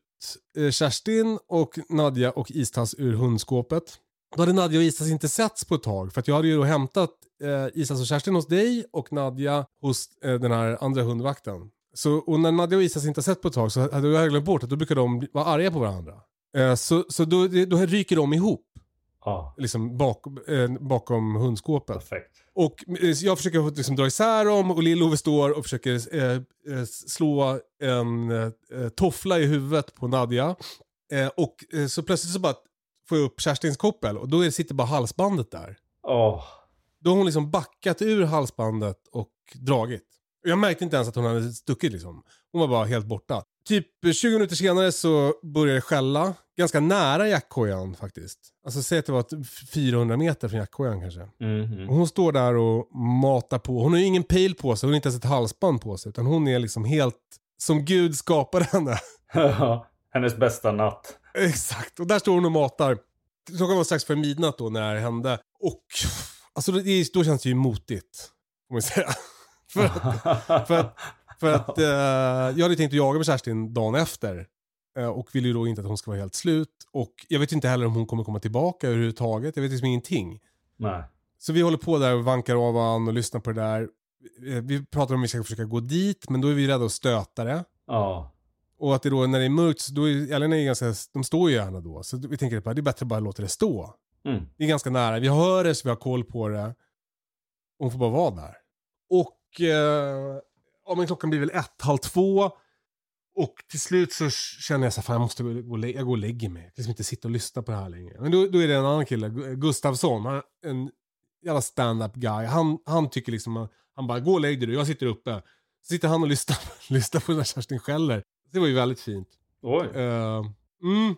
eh, Kerstin och Nadja och Istas ur hundskåpet. Då hade Nadja och Istas inte setts på ett tag för att jag hade ju då hämtat eh, Istas och Kerstin hos dig och Nadja hos eh, den här andra hundvakten. Så, och när Nadja och Istas inte har sett på ett tag så hade jag glömt bort att då brukar de vara arga på varandra. Eh, så så då, då ryker de ihop Ja, liksom bak, eh, bakom hundskåpet. perfekt. Och eh, jag försöker liksom dra isär dem och Lill-Ove står och försöker eh, eh, slå en eh, toffla i huvudet på Nadja. Eh, och så plötsligt så bara får jag upp Kerstins koppel och då sitter bara halsbandet där. Åh, Då har hon liksom backat ur halsbandet och dragit. Jag märkte inte ens att hon hade stuckit liksom. Hon var bara helt borta. Typ 20 minuter senare så började det skälla. Ganska nära jackkojan faktiskt. Alltså säg att det var ett 400 meter från jackkojan kanske. mhm. Och hon står där och matar på. Hon har ju ingen pejl på sig, hon har inte ens ett halsband på sig. Utan hon är liksom helt som Gud skapade henne. Hennes bästa natt. Exakt, och där står hon och matar. Klockan var strax före midnatt då när det här hände. Och alltså det då känns det ju motigt. Får man säga. för att, för att, för att eh, jag hade tänkt att jaga med Kerstin dagen efter. Eh, och vill ju då inte att hon ska vara helt slut. Och jag vet inte heller om hon kommer komma tillbaka överhuvudtaget. Jag vet liksom ingenting. Nej. Så vi håller på där och vankar av varandra och lyssnar på det där. Vi pratar om att vi ska försöka gå dit, men då är vi rädda att stöta det. Ja. Och att det då, när det är mörkt, så då är, är ganska, de står ju gärna då. Så vi tänker att det är bättre att bara låta det stå. Mm. Det är ganska nära. Vi hör det så vi har koll på det. Hon får bara vara där. Och eh, ja, men klockan blir väl ett, halv två. Och till slut så känner jag så här, fan jag måste gå, gå, jag går och lägger mig. Jag kan liksom inte sitta och lyssna på det här längre. Men då, då är det en annan kille, Gu- Gustavsson. Han, en jävla stand-up guy. Han, han tycker liksom, han bara, gå och lägg dig du, jag sitter uppe. Så sitter han och lyssnar, lyssnar på när Kerstin skäller. Det var ju väldigt fint. Oj. Eh, mm.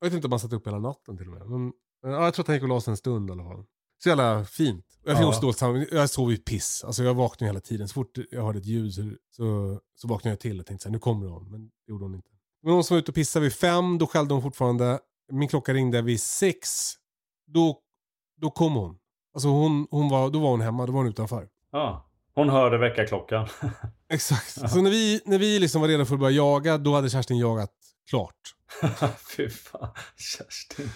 Jag vet inte om han satt upp hela natten till och med. Men, ja, jag tror att han gick och la sig en stund i alla fall. Så jävla fint. Jag, fick Ja. också dåligt samvete. jag sov ju piss. Alltså jag vaknade hela tiden. Så fort jag hörde ett ljud så, så, så vaknade jag till och tänkte så här, nu kommer hon. Men det gjorde hon inte. Men hon som var ute och pissade vid fem, då skällde hon fortfarande. Min klocka ringde vid sex. Då, då kom hon. Alltså hon, hon var, då var hon hemma, då var hon utanför. Ja. Hon hörde väckarklockan. Exakt. Så när vi, när vi liksom var redo för att börja jaga, då hade Kerstin jagat klart. Fy fan. Kerstin.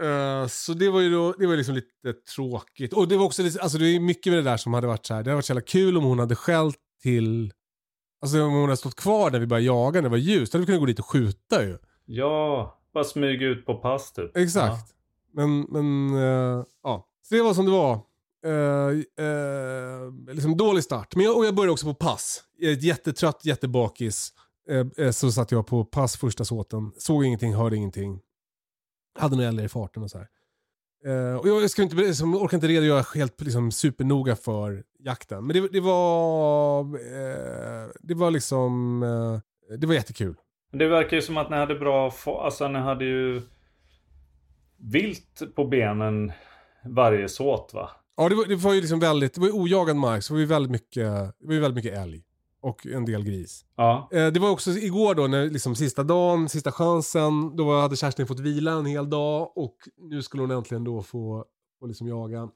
Eh, så det var ju då, det var liksom lite tråkigt. Och det var också alltså det är mycket med det där som hade varit så här. Det hade varit så jävla kul om hon hade skällt till, alltså om hon hade stått kvar när vi började jaga, när det var ljus. Då hade vi kunnat gå dit och skjuta ju. ja, bara smyga ut på pass typ. Exakt. Men, men eh, ja. Så det var som det var. Eh, eh, liksom dålig start. Men jag, och jag började också på pass. Jag är jättetrött, jättebakis. Eh, eh, så satt jag på pass första såten. Såg ingenting, hörde ingenting. Hade några älgar i farten och så här. Eh, och jag ska inte, liksom, orkar inte redogöra helt liksom, supernoga för jakten. Men det, det var... Eh, det var liksom... Eh, det var jättekul. Men Det verkar ju som att ni hade bra, alltså ni hade ju vilt på benen varje såt va? Ja, det var, det var ju liksom väldigt, det var ju ojagad mark, så det var ju väldigt mycket, det var ju väldigt mycket älg. Och en del gris. Ja. Eh, det var också igår då, när liksom sista dagen, sista chansen, då hade Kerstin fått vila en hel dag och nu skulle hon äntligen då få, få liksom jaga.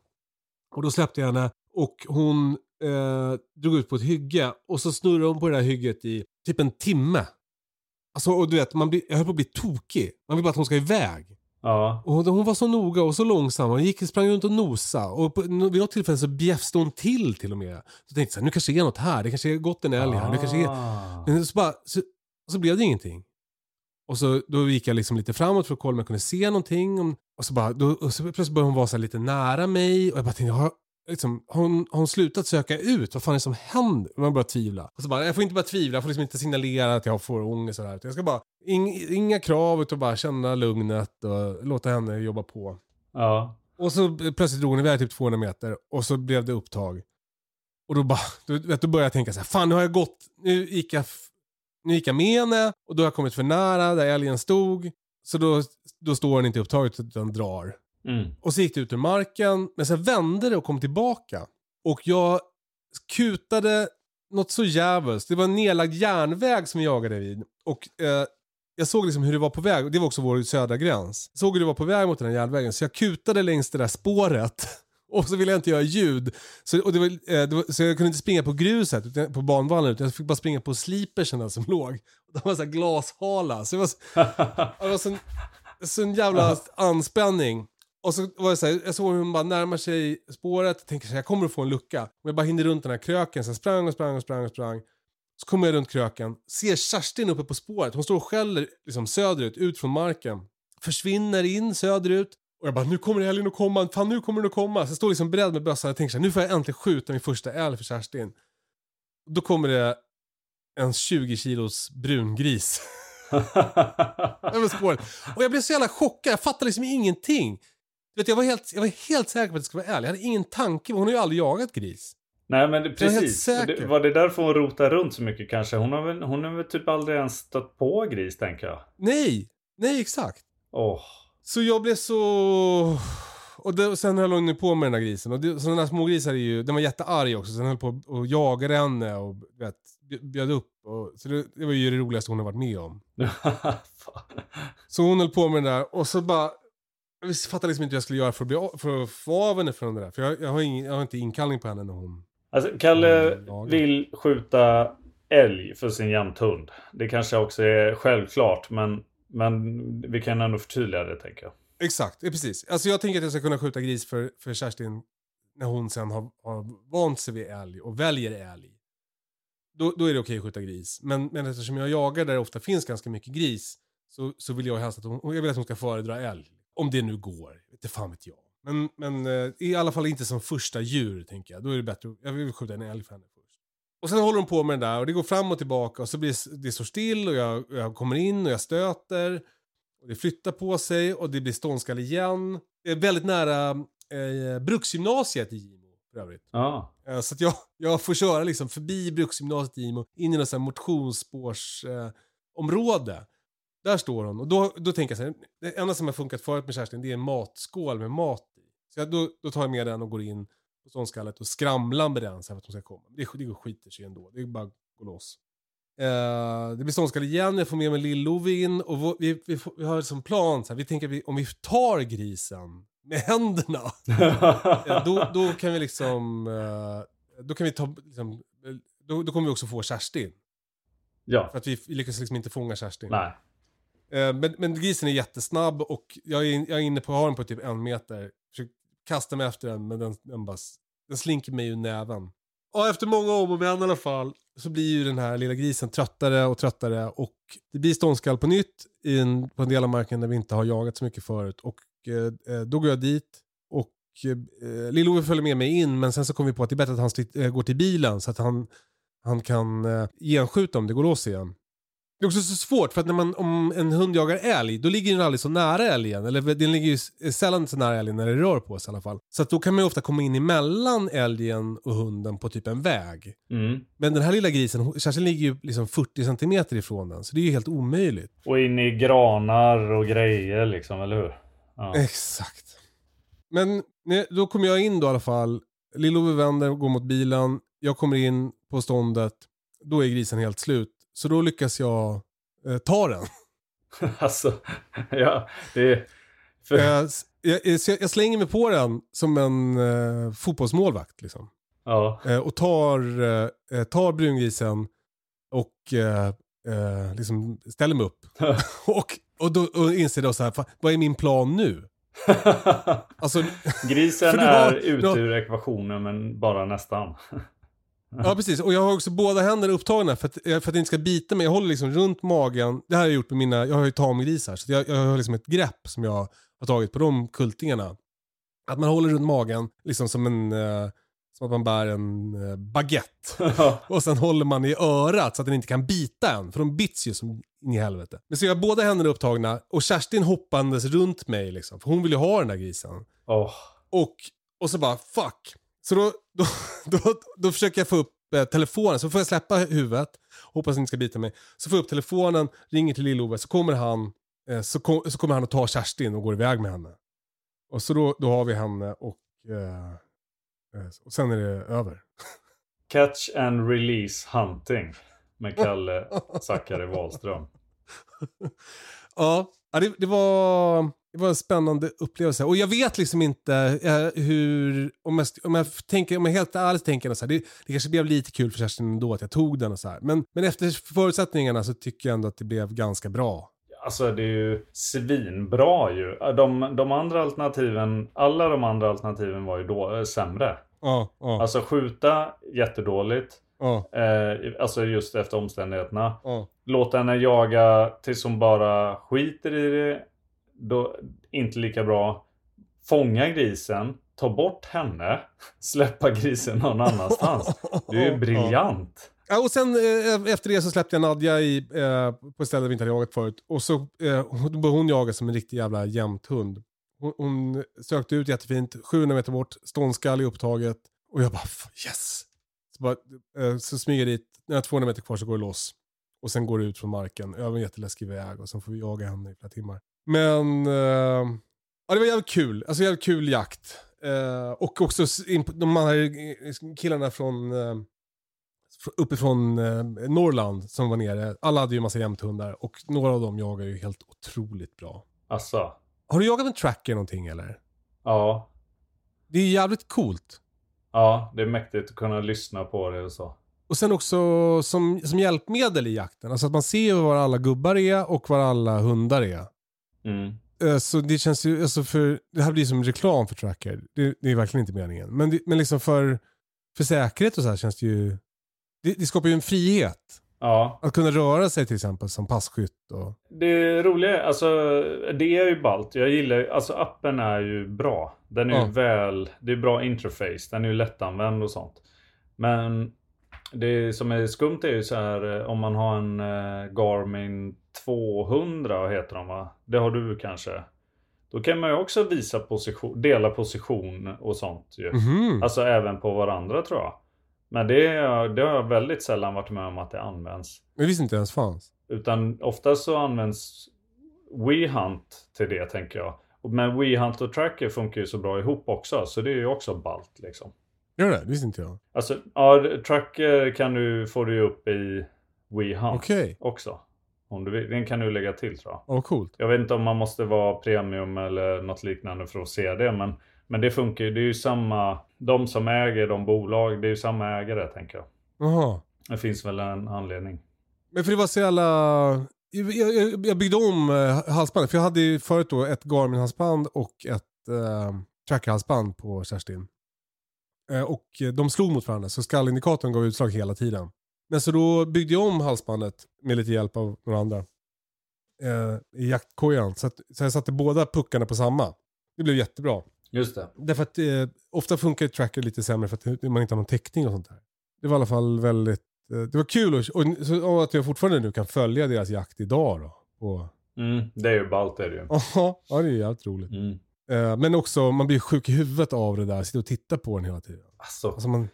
Och då släppte jag henne och hon eh, drog ut på ett hygge och så snurrade hon på det där hygget i typ en timme. Alltså, och du vet, man blir, jag höll på att bli tokig. Man vill bara att hon ska iväg. Ja. Och hon, hon var så noga och så långsam. Hon gick, sprang runt och nosa. Och på, vid något tillfälle så bjäfste hon till till och med. Så tänkte jag så här, nu kanske är något här. Det kanske är gått en älg här. Det kanske är... Ah. Men så, bara, så, så blev det ingenting. Och så då gick jag liksom lite framåt för att kolla om jag kunde se någonting. Och så, bara, då, och så plötsligt började hon vara så lite nära mig. Och jag bara tänkte, har, liksom, har, hon, har hon slutat söka ut? Vad fan är det som händer? Man började tvivla. Och så bara, jag får inte bara tvivla. Jag får liksom inte signalera att jag får ångest. och så där. Utan Jag ska bara, ing, inga krav utan bara känna lugnet och låta henne jobba på. Ja. Och så plötsligt drog hon iväg typ 200 meter och så blev det upptag. Och då, bara, då, vet, då började jag tänka så här, fan nu har jag gått, nu gick jag, nu gick jag med henne och då har jag kommit för nära där älgen stod. Så då, då står den inte upptaget utan drar. Mm. Och så gick det ut ur marken, men sen vände det och kom tillbaka. Och jag kutade något så jävligt. Det var en nedlagd järnväg som jag jagade vid. Och eh, jag såg liksom hur det var på väg, det var också vår södra gräns. Jag såg hur det var på väg mot den här järnvägen, så jag kutade längs det där spåret Och så ville jag inte göra ljud. Så, och det var, eh, det var, så jag kunde inte springa på gruset, utan, på banvallen, utan jag fick bara springa på slipersen som låg. De var så här glashala. Så det var, så, det var sån, sån jävla anspänning. Och så var det så här, jag såg hur hon bara närmar sig spåret, tänker så här, jag kommer att få en lucka. Och jag bara hinner runt den här kröken, så jag sprang och sprang och sprang och sprang. Så kommer jag runt kröken, ser Kerstin uppe på spåret. Hon står och skäller liksom söderut, ut från marken. Försvinner in söderut. Och jag bara, nu kommer älgen att komma, fan nu kommer den att komma. Så jag står liksom beredd med bössan och tänker så här, nu får jag äntligen skjuta min första älg för Kerstin. Då kommer det en 20 kilos brungris. över spåret. Och jag blev så jävla chockad, jag fattade liksom ingenting. Vet, jag, var helt, jag var helt säker på att det skulle vara älg. Jag hade ingen tanke, hon har ju aldrig jagat gris. Nej men det, precis. Det, var det därför hon rotar runt så mycket kanske? Hon har väl, hon har väl typ aldrig ens stött på gris tänker jag. Nej, nej exakt. Åh. Så jag blev så... Och, det, och sen höll hon ju på med den där grisen. Och det, sådana där smågrisar är ju... Den var jättearg också. Så den höll på och jagade henne och vet, bjöd upp. Och, så det, det var ju det roligaste hon har varit med om. Så hon höll på med den där och så bara... Jag fattade liksom inte hur jag skulle göra för att, bli, för att få av henne från det där. För jag, jag, har, ingen, jag har inte inkallning på henne när hon... Alltså, Kalle vill skjuta älg för sin jämthund. Det kanske också är självklart men, men vi kan ändå förtydliga det tänker jag. Exakt, ja, precis. Alltså jag tänker att jag ska kunna skjuta gris för, för Kerstin när hon sen har, har vant sig vid älg och väljer älg. Då, då är det okej att skjuta gris. Men, men eftersom jag jagar där det ofta finns ganska mycket gris så, så vill jag helst att hon, jag vill att hon ska föredra älg. Om det nu går, inte fan vet jag. Men, men eh, i alla fall inte som första djur tänker jag. Då är det bättre, jag vill skjuta en älg för henne först. Och sen håller de på med den där och det går fram och tillbaka och så blir det så still och jag, jag kommer in och jag stöter. Och det flyttar på sig och det blir ståndskall igen. Det är väldigt nära eh, Bruksgymnasiet i Gimo för övrigt. Ja. Eh, så att jag, jag får köra liksom förbi Bruksgymnasiet i Gimo in i något motionsspårsområde. Eh, område. Där står hon och då, då tänker jag så här, det enda som har funkat förut med Kerstin det är en matskål med mat i. Så jag, då, då tar jag med den och går in på ståndskallet och skramlar med den så här för att hon ska komma. Det, det går skiter sig ändå, det är bara att gå loss. Eh, det blir ståndskall igen, jag får med mig Lill-Ove in och vår- vi, vi, vi har som plan, så här, vi tänker vi, om vi tar grisen med händerna, då, då kan vi liksom, eh, då kan vi ta, liksom, eh, då, då kommer vi också få Kerstin. ja. För att vi, vi lyckas liksom inte fånga Kerstin. Nej. Eh, men, men grisen är jättesnabb och jag är, jag är inne på, att ha den på typ en meter. Försöker kasta mig efter den men den, den, bara, den slinker mig ur näven. Och efter många om och men i alla fall så blir ju den här lilla grisen tröttare och tröttare och det blir ståndskall på nytt i en, på en del av marken där vi inte har jagat så mycket förut. Och eh, eh då går jag dit och eh, Lill-Ove följer med mig in men sen så kom vi på att det är bättre att han slit, eh, går till bilen så att han, han kan eh, genskjuta om det går loss igen. Det är också så svårt för att när man, om en hund jagar älg, då ligger den aldrig så nära älgen. Eller den ligger ju s- sällan så nära älgen när det rör på sig i alla fall. Så att då kan man ju ofta komma in emellan älgen och hunden på typ en väg. Mm. Men den här lilla grisen, Kerstin ligger ju liksom 40 centimeter ifrån den. Så det är ju helt omöjligt. Och in i granar och grejer liksom, eller hur? Ja. Exakt. Men då kommer jag in då i alla fall. Lill-Ove vänder och går mot bilen. Jag kommer in på ståndet. Då är grisen helt slut. Så då lyckas jag eh, ta den. alltså, ja. Det är... För, Eh, jag, jag, jag slänger mig på den som en eh, fotbollsmålvakt liksom. ja. Eh, och tar, eh, tar brungrisen och eh, eh, liksom ställer mig upp. och, och då och inser då så här, "Fan, vad är min plan nu? Alltså, Grisen har- är ute ur ekvationen men bara nästan. Ja precis. Och jag har också båda händerna upptagna för att, eh, för att det inte ska bita mig. Jag håller liksom runt magen. Det här har jag gjort med mina, jag har ju tamgrisar. Så jag, jag har liksom ett grepp som jag har tagit på de kultingarna. Att man håller runt magen, liksom som en, eh, som att man bär en eh, baguette. Och sen håller man i örat så att den inte kan bita en. För de bits ju som in i helvete. Men så jag har båda händerna upptagna och Kerstin hoppandes runt mig liksom. För hon vill ju ha den där grisen. Åh. Och, och så bara fuck. Så då, då, då, då försöker jag få upp eh, telefonen. Så får jag släppa huvudet. Hoppas den inte ska bita mig. Så får jag upp telefonen, ringer till Lill-Ove. Så kommer han eh, så, kom, så kommer han att ta Kerstin och går iväg med henne. Och så då, då har vi henne och, eh, eh, och sen är det över. Catch and release hunting. Med Kalle Zackari Wahlström. Ja det, det var... det var en spännande upplevelse. Och jag vet liksom inte eh, hur, om jag, om, jag tänker, om jag helt ärligt tänker så här, det, det kanske blev lite kul för Kerstin ändå att jag tog den och så här. Men, men efter förutsättningarna så tycker jag ändå att det blev ganska bra. Alltså det är ju svinbra ju. De, de andra alternativen, alla de andra alternativen var ju då, äh, sämre. Ja, ja, Alltså skjuta jättedåligt. Eh, alltså just efter omständigheterna. Låta henne jaga tills hon bara skiter i det. Då, inte lika bra. Fånga grisen. Ta bort henne. Släppa grisen någon annanstans. Det är ju briljant. Ja, och sen eh, efter det så släppte jag Nadja i, eh, på ett ställe vi inte hade jagat förut. Och så eh, hon- hon jaga som en riktig jävla jämthund. Hon, hon sökte ut jättefint, 700 meter bort, ståndskall i upptaget. Och jag bara yes! Så, bara, eh, så smyger jag dit, när jag har 200 meter kvar så går det loss. Och sen går det ut från marken över en jätteläskig väg och sen får vi jaga henne i flera timmar. Men eh, ja, det var jävligt kul, alltså jävligt kul jakt. Eh, och också de här eh, killarna från eh, fr- uppifrån eh, Norrland som var nere. Alla hade ju massa jämthundar och några av dem jagar ju helt otroligt bra. Alltså. Har du jagat med tracker någonting eller? Ja. Det är jävligt coolt. Ja, det är mäktigt att kunna lyssna på det och så. Och sen också som, som hjälpmedel i jakten. Alltså att man ser var alla gubbar är och var alla hundar är. Mm. Eh, Så det känns ju, alltså för, det här blir som reklam för tracker. Det, det är verkligen inte meningen. Men, det, men liksom för, för säkerhet och så här känns det ju, det, det skapar ju en frihet. Ja, Att kunna röra sig till exempel som passkytt och... det roliga är, alltså det är ju ballt. Jag gillar ju- alltså appen är ju bra. Den är Ja. ju väl, det är bra interface. Den är ju lättanvänd och sånt. Men det som är skumt är ju så här eh, om man har en eh, Garmin 200 heter de va? Det har du kanske? Då kan man ju också visa position, dela position och sånt ju. Mhm. Alltså även på varandra tror jag. Men det, det har jag väldigt sällan varit med om att det används. Jag visste inte ens fanns. Utan oftast så används WeHunt till det tänker jag. Men WeHunt och Tracker funkar ju så bra ihop också. Så det är ju också ballt liksom. Gör det? Det visste inte jag. Alltså, ja, Tracker kan du, får du upp i WeHunt Okej. också. Om du vill. Den kan du lägga till tror jag. Åh, coolt. Jag vet inte om man måste vara premium eller något liknande för att se det. Men, men det funkar ju. Det är ju samma. De som äger de bolag. Det är ju samma ägare tänker jag. Jaha. Det finns väl en anledning. Men för det var så jävla... Jag, jag, jag byggde om eh, halsbandet. För jag hade ju förut då ett Garmin-halsband och ett eh, Tracker-halsband på Kerstin. Eh, och de slog mot varandra så skallindikatorn gav utslag hela tiden. Men så då byggde jag om halsbandet med lite hjälp av några andra. Eh, I jaktkojan. Så, att, så jag satte båda puckarna på samma. Det blev jättebra. Just det. Därför att eh, ofta funkar tracker lite sämre för att man inte har någon täckning och sånt där. Det var i alla fall väldigt, eh, det var kul och, och, så, och att jag fortfarande nu kan följa deras jakt idag då. Och, Mm, det är ju ballt är det ju. ja det är jävligt roligt. Mm. Eh, men också, man blir sjuk i huvudet av det där, sitta och titta på den hela tiden. Alltså, Alltså man,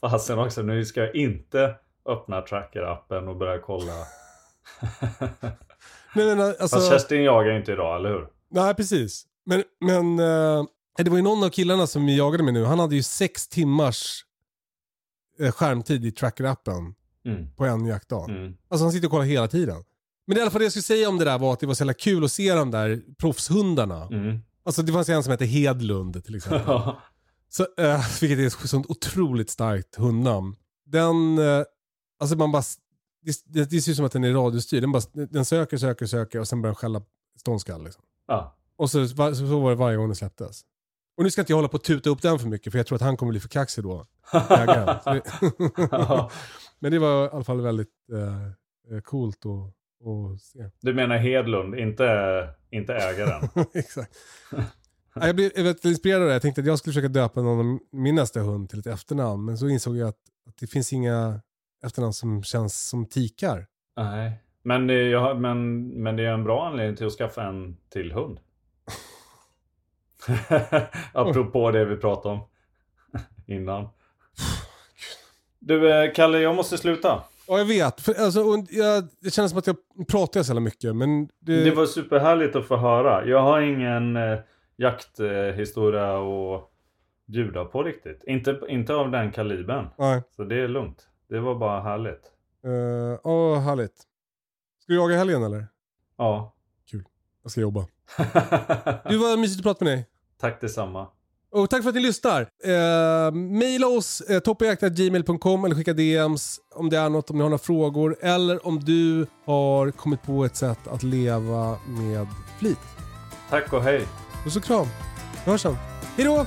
fasen också. Nu ska jag inte öppna Tracker-appen och börja kolla. nej, men, alltså, Fast Kerstin jagar inte idag, eller hur? nej precis. Men, men eh, det var ju någon av killarna som vi jagade med nu, han hade ju sex timmars eh, skärmtid i tracker-appen Mm. på en jaktdag. Mm. Alltså han sitter och kollar hela tiden. Men i alla fall det jag skulle säga om det där var att det var så jävla kul att se de där proffshundarna. Mm. Alltså det fanns en som hette Hedlund till exempel. så, eh, vilket är ett sånt otroligt starkt hundnamn. Den, eh, alltså man bara, det, det, det ser ut som att den är radiostyrd. Den, bara, den söker, söker, söker och sen börjar den skälla ståndskall. Liksom. ja. Och så, så, så var det varje gång den släpptes. Och nu ska inte jag hålla på att tuta upp den för mycket för jag tror att han kommer bli för kaxig då. ägaren. Ja. Men det var i alla fall väldigt eh, eh, coolt att, att se. Du menar Hedlund, inte, inte ägaren? Exakt. Ja, Jag blev väldigt inspirerad av det. Jag tänkte att jag skulle försöka döpa någon av min nästa hund till ett efternamn. Men så insåg jag att, att det finns inga efternamn som känns som tikar. Nej. Men det, har- men, men det är en bra anledning till att skaffa en till hund. Apropå det vi pratade om innan. Du eh, Kalle, jag måste sluta. Ja, jag vet. För, alltså, och jag, det känns som att jag pratar så mycket. Men det, Det var superhärligt att få höra. Jag har ingen eh, jakthistoria att bjuda på riktigt. Inte, inte av den kalibern. Nej. Så det är lugnt. Det var bara härligt. Uh, oh, härligt. Ska du jaga helgen eller? Ja. Jag ska jobba. Du var mysigt att prata med dig. Tack detsamma. Och tack för att ni lyssnar. Eh, maila oss eh, toppjakt.gmail.com eller skicka DMs om det är något, om ni har några frågor. Eller om du har kommit på ett sätt att leva med flit. Tack och hej. Puss och kram. Vi hörs sen. Hej då!